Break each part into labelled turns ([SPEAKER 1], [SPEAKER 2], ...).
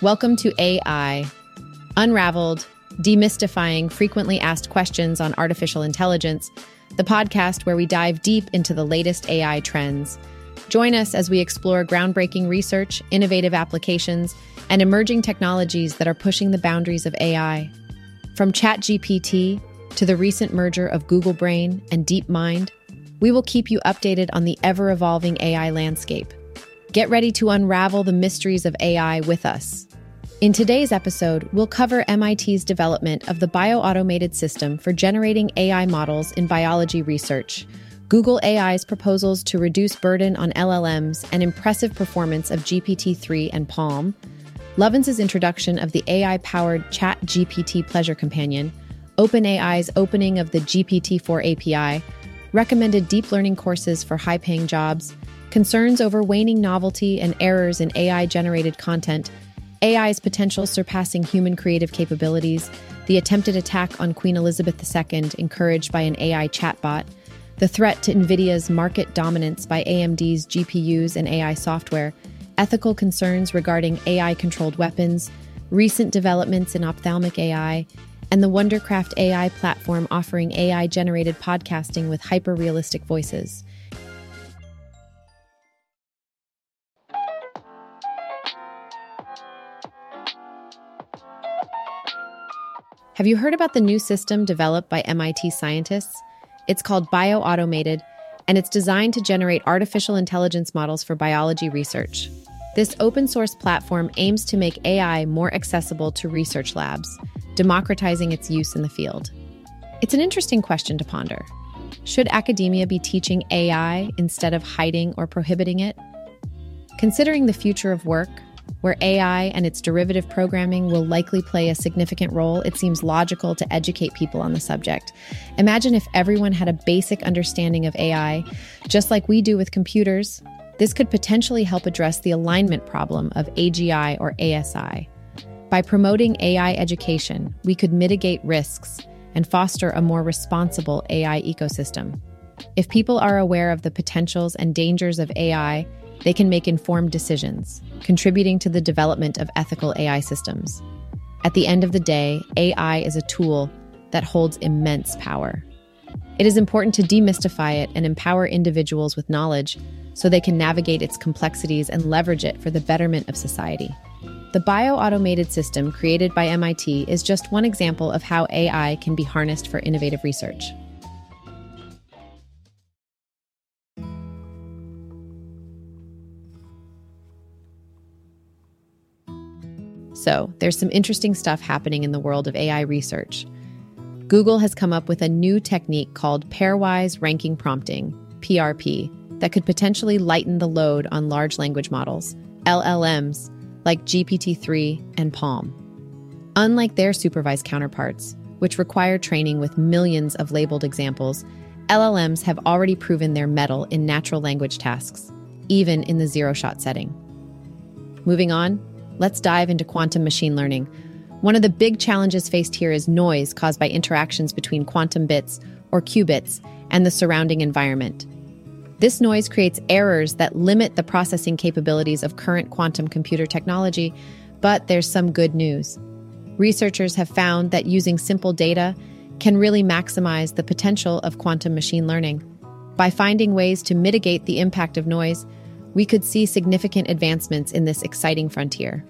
[SPEAKER 1] Welcome to AI Unraveled, demystifying frequently asked questions on artificial intelligence, the podcast where we dive deep into the latest AI trends. Join us as we explore groundbreaking research, innovative applications, and emerging technologies that are pushing the boundaries of AI. From ChatGPT to the recent merger of Google Brain and DeepMind, we will keep you updated on the ever evolving AI landscape. Get ready to unravel the mysteries of AI with us. In today's episode, we'll cover MIT's development of the bio-automated system for generating AI models in biology research, Google AI's proposals to reduce burden on LLMs, and impressive performance of GPT-3 and Palm, Lovense's introduction of the AI-powered Chat GPT Pleasure Companion, OpenAI's opening of the GPT-4 API, recommended deep learning courses for high-paying jobs, concerns over waning novelty and errors in AI-generated content, AI's potential surpassing human creative capabilities, the attempted attack on Queen Elizabeth II encouraged by an AI chatbot, the threat to NVIDIA's market dominance by AMD's GPUs and AI software, ethical concerns regarding AI controlled weapons, recent developments in ophthalmic AI, and the Wondercraft AI platform offering AI generated podcasting with hyper realistic voices. Have you heard about the new system developed by MIT scientists? It's called Bio-Automated, and it's designed to generate artificial intelligence models for biology research. This open source platform aims to make AI more accessible to research labs, democratizing its use in the field. It's an interesting question to ponder. Should academia be teaching AI instead of hiding or prohibiting it? Considering the future of work, where AI and its derivative programming will likely play a significant role, it seems logical to educate people on the subject. Imagine if everyone had a basic understanding of AI, just like we do with computers. This could potentially help address the alignment problem of AGI or ASI. By promoting AI education, we could mitigate risks and foster a more responsible AI ecosystem. If people are aware of the potentials and dangers of AI, they can make informed decisions, contributing to the development of ethical AI systems. At the end of the day, AI is a tool that holds immense power. It is important to demystify it and empower individuals with knowledge so they can navigate its complexities and leverage it for the betterment of society. The bio-automated system created by MIT is just one example of how AI can be harnessed for innovative research. So, there's some interesting stuff happening in the world of AI research. Google has come up with a new technique called pairwise ranking prompting, PRP, that could potentially lighten the load on large language models, LLMs, like GPT 3 and Palm. Unlike their supervised counterparts, which require training with millions of labeled examples, LLMs have already proven their mettle in natural language tasks, even in the zero shot setting. Moving on, let's dive into quantum machine learning. One of the big challenges faced here is noise caused by interactions between quantum bits, or qubits, and the surrounding environment. This noise creates errors that limit the processing capabilities of current quantum computer technology, but there's some good news. Researchers have found that using simple data can really maximize the potential of quantum machine learning. By finding ways to mitigate the impact of noise, we could see significant advancements in this exciting frontier.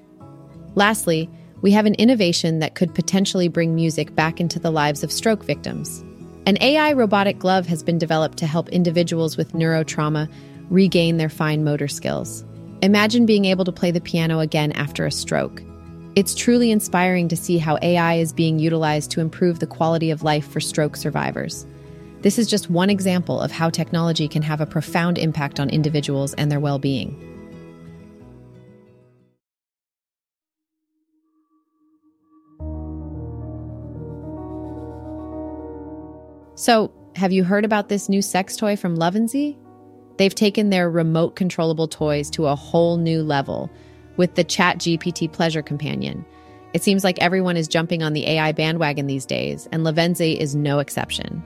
[SPEAKER 1] Lastly, we have an innovation that could potentially bring music back into the lives of stroke victims. An AI robotic glove has been developed to help individuals with neurotrauma regain their fine motor skills. Imagine being able to play the piano again after a stroke. It's truly inspiring to see how AI is being utilized to improve the quality of life for stroke survivors. This is just one example of how technology can have a profound impact on individuals and their well being. So, have you heard about this new sex toy from Lovense? They've taken their remote controllable toys to a whole new level with the Chat GPT Pleasure Companion. It seems like everyone is jumping on the AI bandwagon these days, and Lovense is no exception.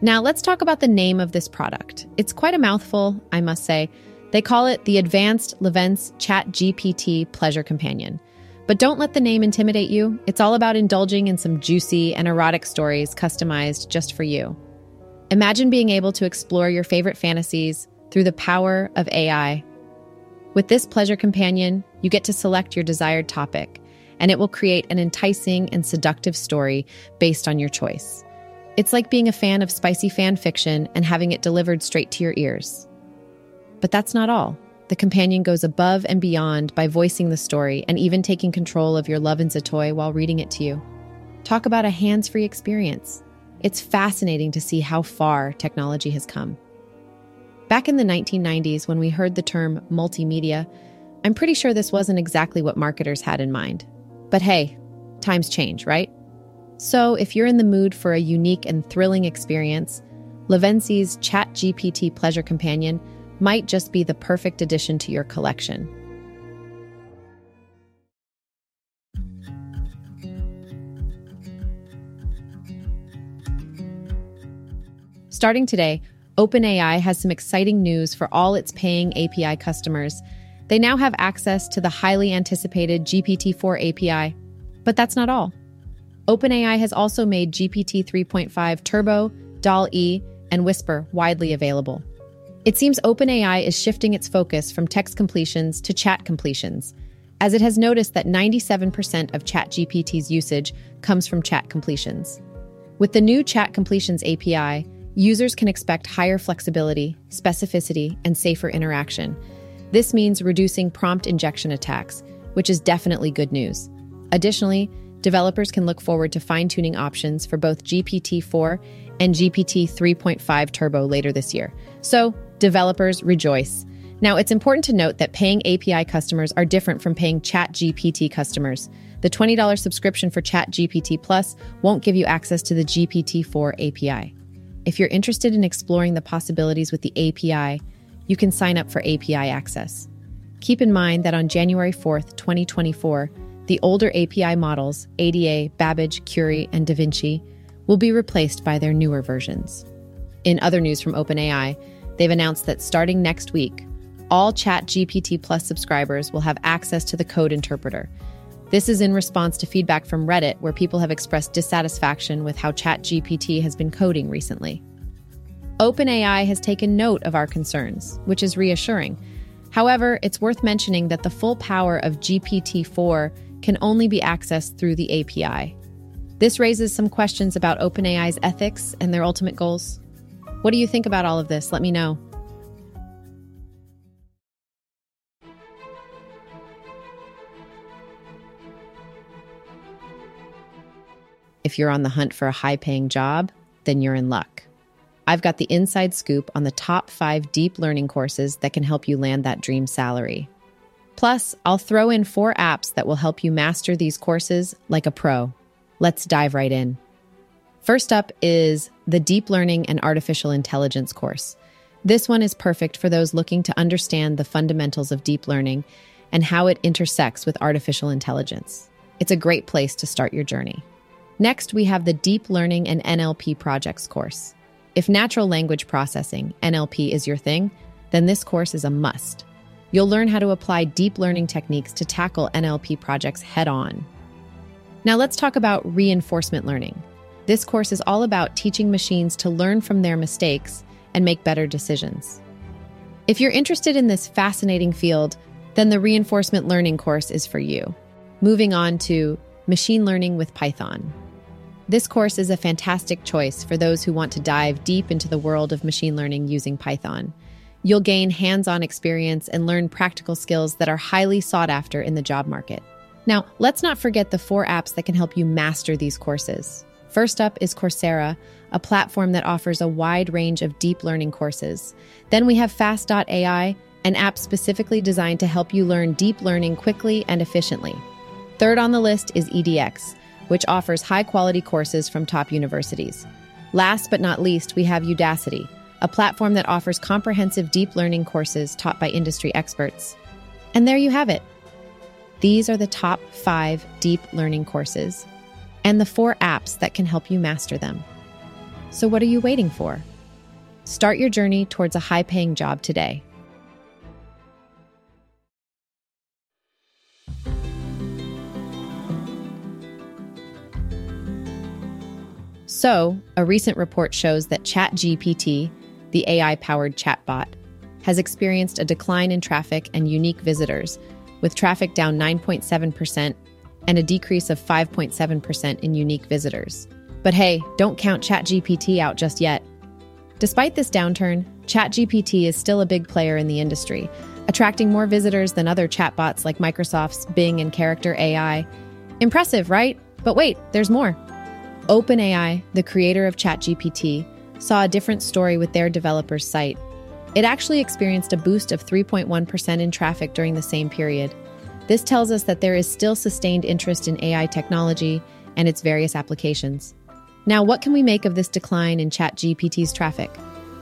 [SPEAKER 1] Now, let's talk about the name of this product. It's quite a mouthful, I must say. They call it the Advanced Lovense Chat GPT Pleasure Companion. But don't let the name intimidate you. It's all about indulging in some juicy and erotic stories customized just for you. Imagine being able to explore your favorite fantasies through the power of AI. With this pleasure companion, you get to select your desired topic, and it will create an enticing and seductive story based on your choice. It's like being a fan of spicy fan fiction and having it delivered straight to your ears. But that's not all. The companion goes above and beyond by voicing the story and even taking control of your Lovense toy while reading it to you. Talk about a hands free experience. It's fascinating to see how far technology has come. Back in the 1990s, when we heard the term multimedia, I'm pretty sure this wasn't exactly what marketers had in mind. But hey, times change, right? So if you're in the mood for a unique and thrilling experience, Lovense's ChatGPT Pleasure Companion might just be the perfect addition to your collection. Starting today, OpenAI has some exciting news for all its paying API customers. They now have access to the highly anticipated GPT 4 API. But that's not all. OpenAI has also made GPT 3.5 Turbo, DAL E, and Whisper widely available. It seems OpenAI is shifting its focus from text completions to chat completions, as it has noticed that 97% of ChatGPT's usage comes from chat completions. With the new Chat Completions API, users can expect higher flexibility, specificity, and safer interaction. This means reducing prompt injection attacks, which is definitely good news. Additionally, developers can look forward to fine tuning options for both GPT 4 and GPT 3.5 Turbo later this year. So, Developers rejoice. Now, it's important to note that paying API customers are different from paying ChatGPT customers. The $20 subscription for ChatGPT Plus won't give you access to the GPT 4 API. If you're interested in exploring the possibilities with the API, you can sign up for API access. Keep in mind that on January 4th, 2024, the older API models, ADA, Babbage, Curie, and DaVinci, will be replaced by their newer versions. In other news from OpenAI, They've announced that starting next week, all ChatGPT Plus subscribers will have access to the code interpreter. This is in response to feedback from Reddit, where people have expressed dissatisfaction with how ChatGPT has been coding recently. OpenAI has taken note of our concerns, which is reassuring. However, it's worth mentioning that the full power of GPT 4 can only be accessed through the API. This raises some questions about OpenAI's ethics and their ultimate goals. What do you think about all of this? Let me know. If you're on the hunt for a high paying job, then you're in luck. I've got the inside scoop on the top five deep learning courses that can help you land that dream salary. Plus, I'll throw in four apps that will help you master these courses like a pro. Let's dive right in. First up is the Deep Learning and Artificial Intelligence course. This one is perfect for those looking to understand the fundamentals of deep learning and how it intersects with artificial intelligence. It's a great place to start your journey. Next, we have the Deep Learning and NLP Projects course. If natural language processing, NLP, is your thing, then this course is a must. You'll learn how to apply deep learning techniques to tackle NLP projects head on. Now, let's talk about reinforcement learning. This course is all about teaching machines to learn from their mistakes and make better decisions. If you're interested in this fascinating field, then the reinforcement learning course is for you. Moving on to Machine Learning with Python. This course is a fantastic choice for those who want to dive deep into the world of machine learning using Python. You'll gain hands on experience and learn practical skills that are highly sought after in the job market. Now, let's not forget the four apps that can help you master these courses. First up is Coursera, a platform that offers a wide range of deep learning courses. Then we have Fast.ai, an app specifically designed to help you learn deep learning quickly and efficiently. Third on the list is EDX, which offers high quality courses from top universities. Last but not least, we have Udacity, a platform that offers comprehensive deep learning courses taught by industry experts. And there you have it. These are the top five deep learning courses and the four apps that can help you master them. So, what are you waiting for? Start your journey towards a high paying job today. So, a recent report shows that ChatGPT the AI powered chatbot, has experienced a decline in traffic and unique visitors, with traffic down 9.7% and a decrease of 5.7% in unique visitors. But hey, don't count ChatGPT out just yet. Despite this downturn, ChatGPT is still a big player in the industry, attracting more visitors than other chatbots like Microsoft's Bing and Character AI. Impressive, right? But wait, there's more. OpenAI, the creator of ChatGPT, saw a different story with their developer's site. It actually experienced a boost of 3.1% in traffic during the same period. This tells us that there is still sustained interest in AI technology and its various applications. Now, what can we make of this decline in ChatGPT's traffic?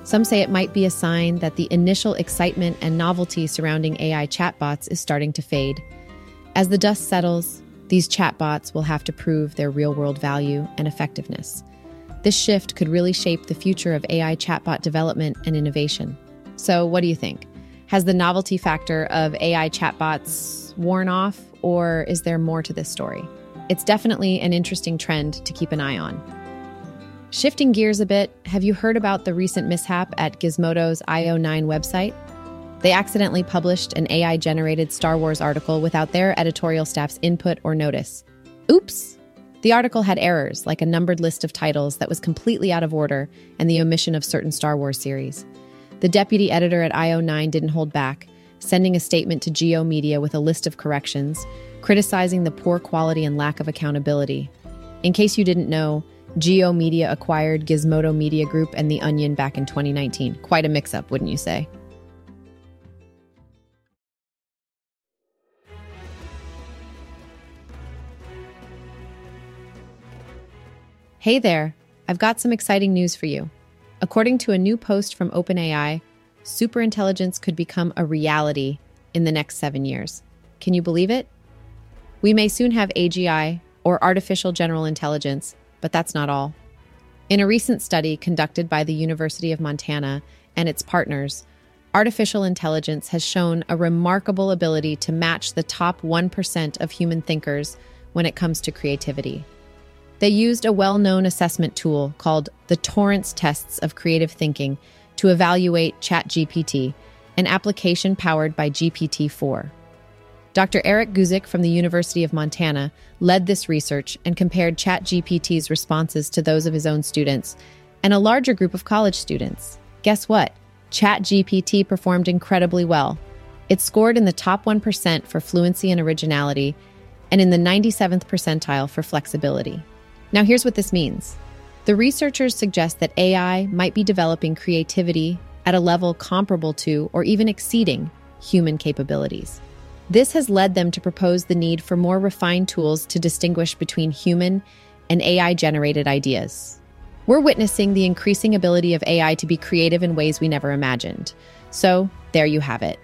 [SPEAKER 1] Some say it might be a sign that the initial excitement and novelty surrounding AI chatbots is starting to fade. As the dust settles, these chatbots will have to prove their real world value and effectiveness. This shift could really shape the future of AI chatbot development and innovation. So, what do you think? Has the novelty factor of AI chatbots worn off, or is there more to this story? It's definitely an interesting trend to keep an eye on. Shifting gears a bit, have you heard about the recent mishap at Gizmodo's IO9 website? They accidentally published an AI generated Star Wars article without their editorial staff's input or notice. Oops! The article had errors, like a numbered list of titles that was completely out of order and the omission of certain Star Wars series. The deputy editor at IO9 didn't hold back, sending a statement to G/O Media with a list of corrections, criticizing the poor quality and lack of accountability. In case you didn't know, G/O Media acquired Gizmodo Media Group and The Onion back in 2019. Quite a mix up, wouldn't you say? Hey there, I've got some exciting news for you. According to a new post from OpenAI, superintelligence could become a reality in the next seven years. Can you believe it? We may soon have AGI, or artificial general intelligence, but that's not all. In a recent study conducted by the University of Montana and its partners, artificial intelligence has shown a remarkable ability to match the top 1% of human thinkers when it comes to creativity. They used a well known assessment tool called the Torrance Tests of Creative Thinking to evaluate ChatGPT, an application powered by GPT 4. Dr. Erik Guzik from the University of Montana led this research and compared ChatGPT's responses to those of his own students and a larger group of college students. Guess what? ChatGPT performed incredibly well. It scored in the top 1% for fluency and originality and in the 97th percentile for flexibility. Now, here's what this means the researchers suggest that AI might be developing creativity at a level comparable to or even exceeding human capabilities. This has led them to propose the need for more refined tools to distinguish between human and AI generated ideas. We're witnessing the increasing ability of AI to be creative in ways we never imagined. So, there you have it.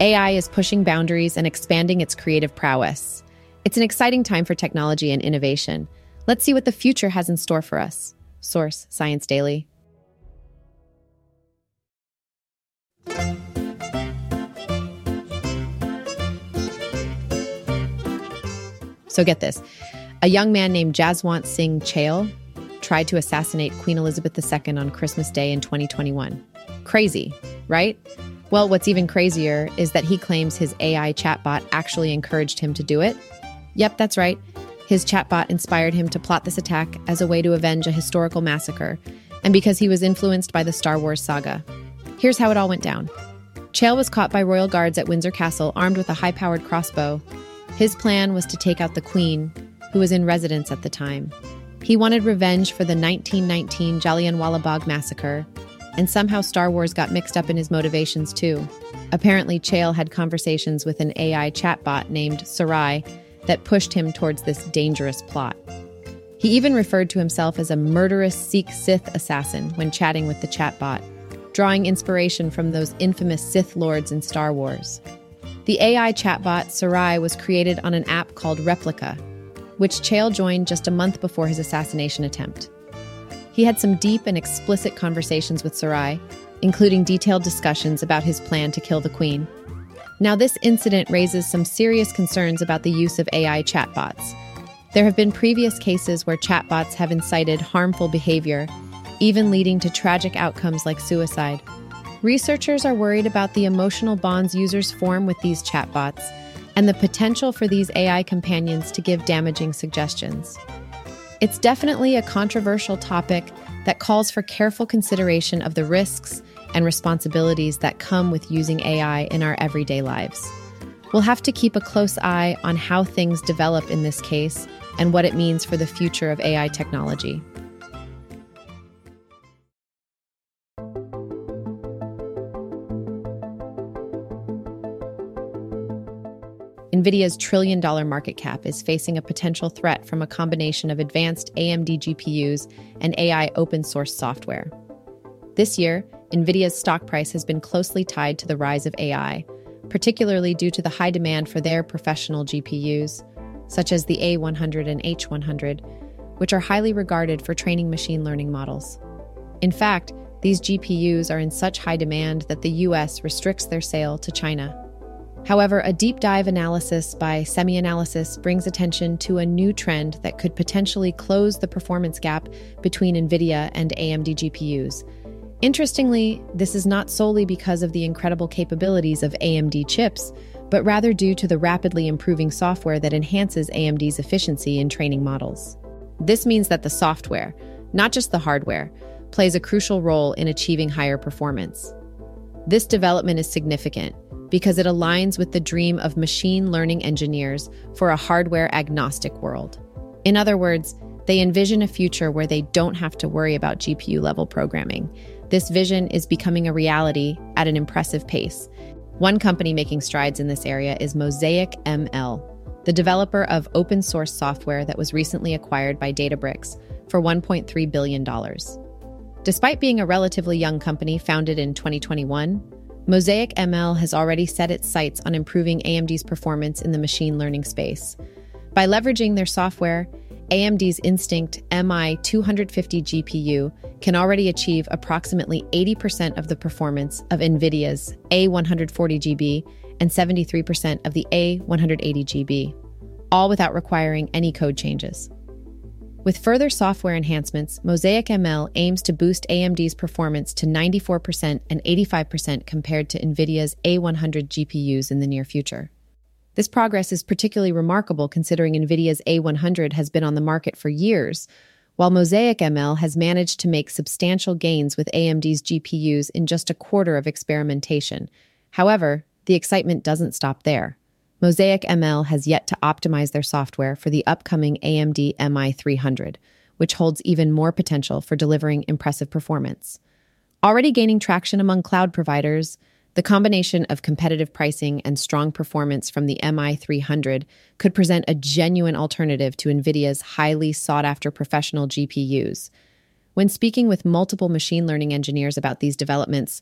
[SPEAKER 1] AI is pushing boundaries and expanding its creative prowess. It's an exciting time for technology and innovation. Let's see what the future has in store for us. Source Science Daily. So get this a young man named Jaswant Singh Chail tried to assassinate Queen Elizabeth II on Christmas Day in 2021. Crazy, right? Well, what's even crazier is that he claims his AI chatbot actually encouraged him to do it. Yep, that's right. His chatbot inspired him to plot this attack as a way to avenge a historical massacre, and because he was influenced by the Star Wars saga. Here's how it all went down. Chail was caught by royal guards at Windsor Castle armed with a high powered crossbow his plan was to take out the Queen, who was in residence at the time. He wanted revenge for the 1919 Jallianwala Bagh massacre, and somehow Star Wars got mixed up in his motivations too. Apparently, Chail had conversations with an AI chatbot named Sarai that pushed him towards this dangerous plot. He even referred to himself as a murderous Sikh Sith assassin when chatting with the chatbot, drawing inspiration from those infamous Sith lords in Star Wars. The AI chatbot Sarai was created on an app called Replika, which Chail joined just a month before his assassination attempt. He had some deep and explicit conversations with Sarai, including detailed discussions about his plan to kill the queen. Now, this incident raises some serious concerns about the use of AI chatbots. There have been previous cases where chatbots have incited harmful behavior, even leading to tragic outcomes like suicide. Researchers are worried about the emotional bonds users form with these chatbots and the potential for these AI companions to give damaging suggestions. It's definitely a controversial topic that calls for careful consideration of the risks and responsibilities that come with using AI in our everyday lives. We'll have to keep a close eye on how things develop in this case and what it means for the future of AI technology. NVIDIA's trillion dollar market cap is facing a potential threat from a combination of advanced AMD GPUs and AI open source software. This year, NVIDIA's stock price has been closely tied to the rise of AI, particularly due to the high demand for their professional GPUs, such as the A100 and H100, which are highly regarded for training machine learning models. In fact, these GPUs are in such high demand that the US restricts their sale to China. However, a deep dive analysis by SemiAnalysis brings attention to a new trend that could potentially close the performance gap between NVIDIA and AMD GPUs. Interestingly, this is not solely because of the incredible capabilities of AMD chips, but rather due to the rapidly improving software that enhances AMD's efficiency in training models. This means that the software, not just the hardware, plays a crucial role in achieving higher performance. This development is significant because it aligns with the dream of machine learning engineers for a hardware agnostic world. In other words, they envision a future where they don't have to worry about GPU level programming. This vision is becoming a reality at an impressive pace. One company making strides in this area is Mosaic ML, the developer of open source software that was recently acquired by Databricks for $1.3 billion. Despite being a relatively young company founded in 2021, Mosaic ML has already set its sights on improving AMD's performance in the machine learning space. By leveraging their software, AMD's Instinct MI250 GPU can already achieve approximately 80% of the performance of NVIDIA's A140GB and 73% of the A180GB, all without requiring any code changes. With further software enhancements, Mosaic ML aims to boost AMD's performance to 94% and 85% compared to NVIDIA's A100 GPUs in the near future. This progress is particularly remarkable considering NVIDIA's A100 has been on the market for years, while Mosaic ML has managed to make substantial gains with AMD's GPUs in just a quarter of experimentation. However, the excitement doesn't stop there. Mosaic ML has yet to optimize their software for the upcoming AMD MI300, which holds even more potential for delivering impressive performance. Already gaining traction among cloud providers, the combination of competitive pricing and strong performance from the MI300 could present a genuine alternative to NVIDIA's highly sought after professional GPUs. When speaking with multiple machine learning engineers about these developments,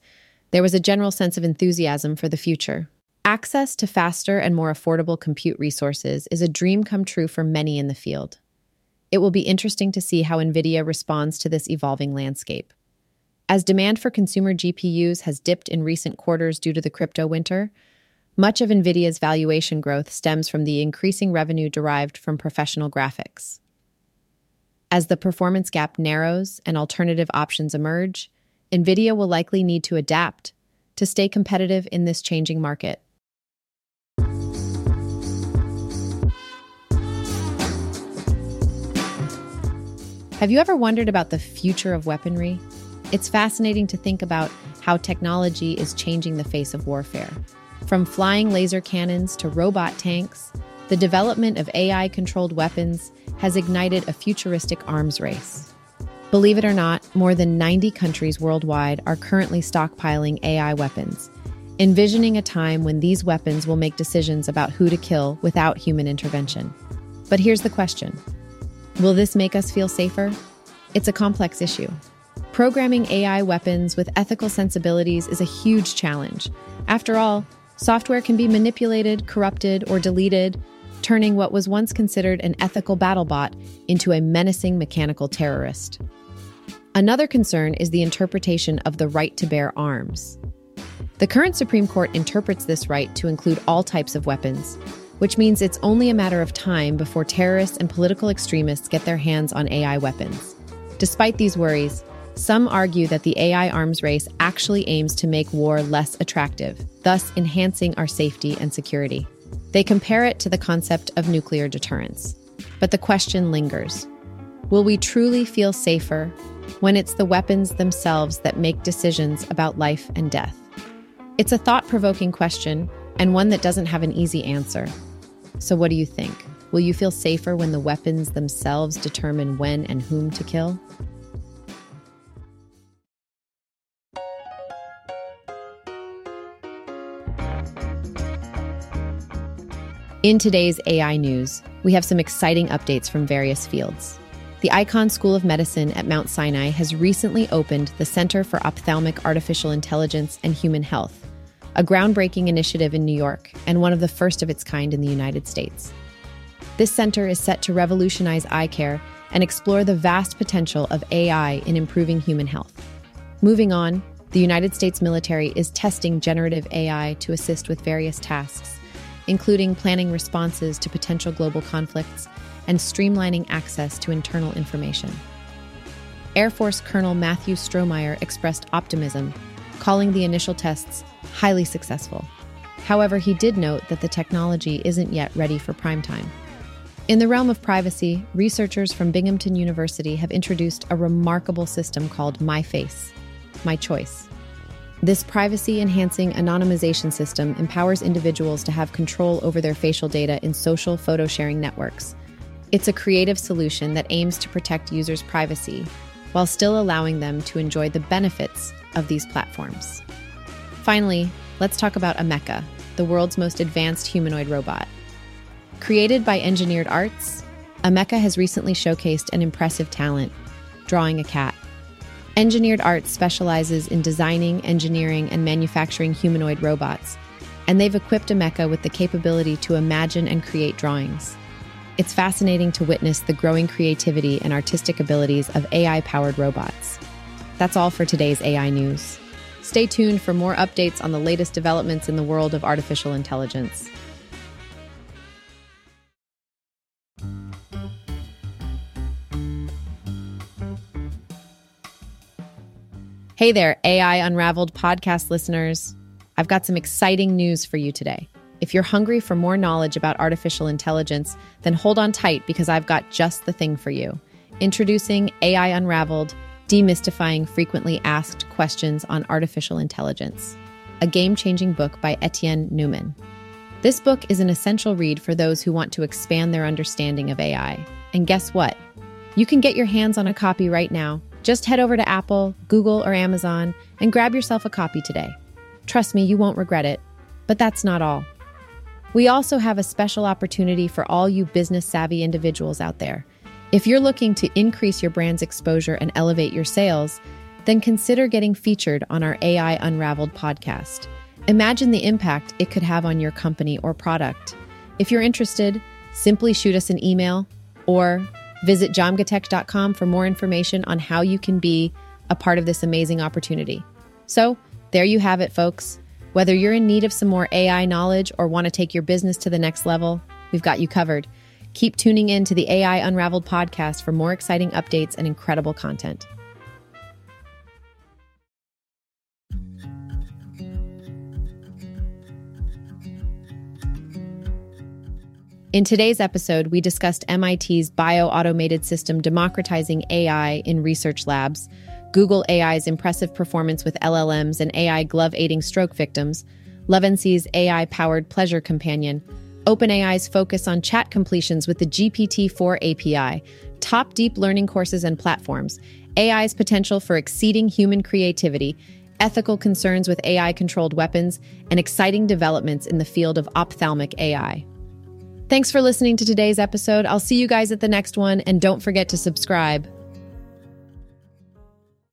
[SPEAKER 1] there was a general sense of enthusiasm for the future. Access to faster and more affordable compute resources is a dream come true for many in the field. It will be interesting to see how NVIDIA responds to this evolving landscape. As demand for consumer GPUs has dipped in recent quarters due to the crypto winter, much of NVIDIA's valuation growth stems from the increasing revenue derived from professional graphics. As the performance gap narrows and alternative options emerge, NVIDIA will likely need to adapt to stay competitive in this changing market. Have you ever wondered about the future of weaponry? It's fascinating to think about how technology is changing the face of warfare. From flying laser cannons to robot tanks, the development of AI controlled weapons has ignited a futuristic arms race. Believe it or not, more than 90 countries worldwide are currently stockpiling AI weapons, envisioning a time when these weapons will make decisions about who to kill without human intervention. But here's the question Will this make us feel safer? It's a complex issue. Programming AI weapons with ethical sensibilities is a huge challenge. After all, software can be manipulated, corrupted, or deleted, turning what was once considered an ethical battlebot into a menacing mechanical terrorist. Another concern is the interpretation of the right to bear arms. The current Supreme Court interprets this right to include all types of weapons, which means it's only a matter of time before terrorists and political extremists get their hands on AI weapons. Despite these worries, some argue that the AI arms race actually aims to make war less attractive, thus enhancing our safety and security. They compare it to the concept of nuclear deterrence. But the question lingers Will we truly feel safer when it's the weapons themselves that make decisions about life and death? It's a thought provoking question and one that doesn't have an easy answer. So, what do you think? Will you feel safer when the weapons themselves determine when and whom to kill? In today's AI news, we have some exciting updates from various fields. The Icahn School of Medicine at Mount Sinai has recently opened the Center for Ophthalmic Artificial Intelligence and Human Health, a groundbreaking initiative in New York and one of the first of its kind in the United States. This center is set to revolutionize eye care and explore the vast potential of AI in improving human health. Moving on, the United States military is testing generative AI to assist with various tasks including planning responses to potential global conflicts and streamlining access to internal information. Air Force Colonel Matthew Strohmeyer expressed optimism, calling the initial tests highly successful. However, he did note that the technology isn't yet ready for prime time. In the realm of privacy, researchers from Binghamton University have introduced a remarkable system called My Face, My Choice. This privacy enhancing anonymization system empowers individuals to have control over their facial data in social photo sharing networks. It's a creative solution that aims to protect users' privacy while still allowing them to enjoy the benefits of these platforms. Finally, let's talk about Ameca, the world's most advanced humanoid robot. Created by Engineered Arts, Ameca has recently showcased an impressive talent, drawing a cat. Engineered Arts specializes in designing, engineering, and manufacturing humanoid robots, and they've equipped Ameca with the capability to imagine and create drawings. It's fascinating to witness the growing creativity and artistic abilities of AI powered robots. That's all for today's AI news. Stay tuned for more updates on the latest developments in the world of artificial intelligence. Hey there, AI Unraveled podcast listeners. I've got some exciting news for you today. If you're hungry for more knowledge about artificial intelligence, then hold on tight because I've got just the thing for you. Introducing AI Unraveled Demystifying Frequently Asked Questions on Artificial Intelligence, a game changing book by Etienne Noumen. This book is an essential read for those who want to expand their understanding of AI. And guess what? You can get your hands on a copy right now just head over to Apple, Google, or Amazon and grab yourself a copy today. Trust me, you won't regret it. But that's not all. We also have a special opportunity for all you business savvy individuals out there. If you're looking to increase your brand's exposure and elevate your sales, then consider getting featured on our AI Unraveled podcast. Imagine the impact it could have on your company or product. If you're interested, simply shoot us an email or Visit Djamgatech.com for more information on how you can be a part of this amazing opportunity. So, there you have it, folks. Whether you're in need of some more AI knowledge or want to take your business to the next level, we've got you covered. Keep tuning in to the AI Unraveled podcast for more exciting updates and incredible content. In today's episode, we discussed MIT's bio automated system democratizing AI in research labs, Google AI's impressive performance with LLMs and AI glove aiding stroke victims, Lovense's AI powered pleasure companion, OpenAI's focus on chat completions with the GPT 4 API, top deep learning courses and platforms, AI's potential for exceeding human creativity, ethical concerns with AI controlled weapons, and exciting developments in the field of ophthalmic AI. Thanks for listening to today's episode. I'll see you guys at the next one, and don't forget to subscribe.